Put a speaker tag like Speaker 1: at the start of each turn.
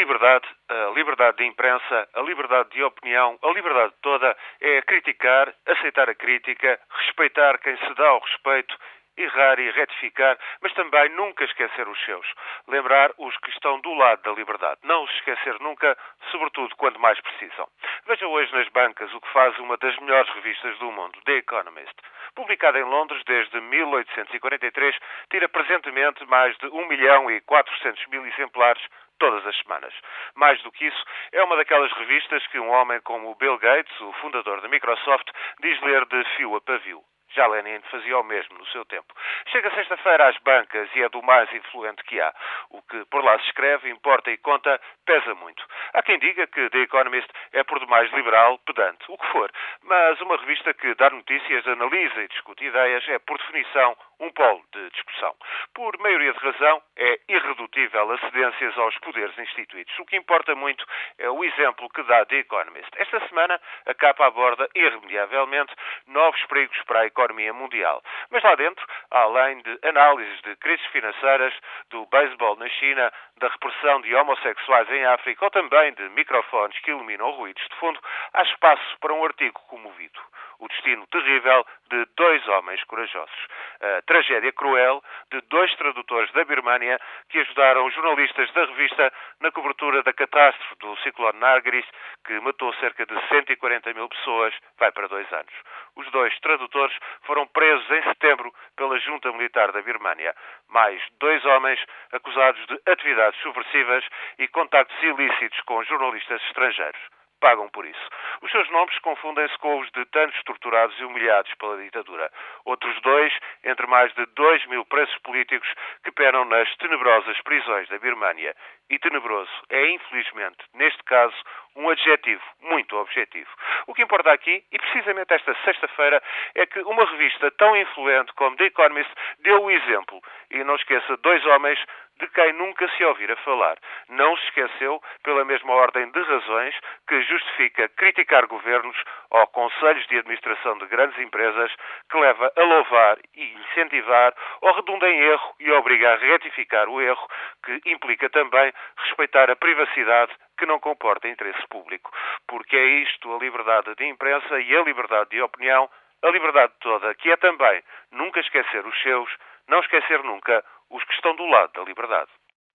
Speaker 1: liberdade, a liberdade de imprensa, a liberdade de opinião, a liberdade toda é criticar, aceitar a crítica, respeitar quem se dá ao respeito errar e retificar, mas também nunca esquecer os seus. Lembrar os que estão do lado da liberdade. Não os esquecer nunca, sobretudo quando mais precisam. Veja hoje nas bancas o que faz uma das melhores revistas do mundo, The Economist. Publicada em Londres desde 1843, tira presentemente mais de 1 milhão e 400 mil exemplares todas as semanas. Mais do que isso, é uma daquelas revistas que um homem como Bill Gates, o fundador da Microsoft, diz ler de fio a pavio. Já Lenin fazia o mesmo no seu tempo. Chega sexta-feira às bancas e é do mais influente que há. O que por lá se escreve, importa e conta, pesa muito. Há quem diga que The Economist é por demais liberal, pedante, o que for. Mas uma revista que dá notícias, analisa e discute ideias é, por definição, um polo de discussão. Por maioria de razão, é irredutível a cedências aos poderes instituídos. O que importa muito é o exemplo que dá The Economist. Esta semana, a capa aborda irremediavelmente novos perigos para a economia mundial. Mas lá dentro, além de análises de crises financeiras, do beisebol na China, da repressão de homossexuais em África ou também de microfones que iluminam ruídos de fundo, há espaço para um artigo comovido. O destino terrível de dois homens corajosos. A tragédia cruel de dois tradutores da Birmânia que ajudaram jornalistas da revista na cobertura da catástrofe do ciclone Nargis, que matou cerca de 140 mil pessoas, vai para dois anos. Os dois tradutores foram presos em setembro pela junta militar da Birmânia. Mais dois homens acusados de atividades subversivas e contactos ilícitos com jornalistas estrangeiros pagam por isso. Os seus nomes confundem-se com os de tantos torturados e humilhados pela ditadura. Outros dois, entre mais de dois mil presos políticos que penam nas tenebrosas prisões da Birmânia. E tenebroso é, infelizmente, neste caso, um adjetivo muito objetivo. O que importa aqui, e precisamente esta sexta-feira, é que uma revista tão influente como The Economist deu o exemplo. E não esqueça, dois homens de quem nunca se ouvira falar. Não se esqueceu, pela mesma ordem de razões, que justifica criticar governos ou conselhos de administração de grandes empresas que leva a louvar e incentivar ou redunda em erro e obriga a retificar o erro, que implica também respeitar a privacidade que não comporta interesse público. Porque é isto a liberdade de imprensa e a liberdade de opinião, a liberdade toda, que é também nunca esquecer os seus, não esquecer nunca os que estão do lado da liberdade.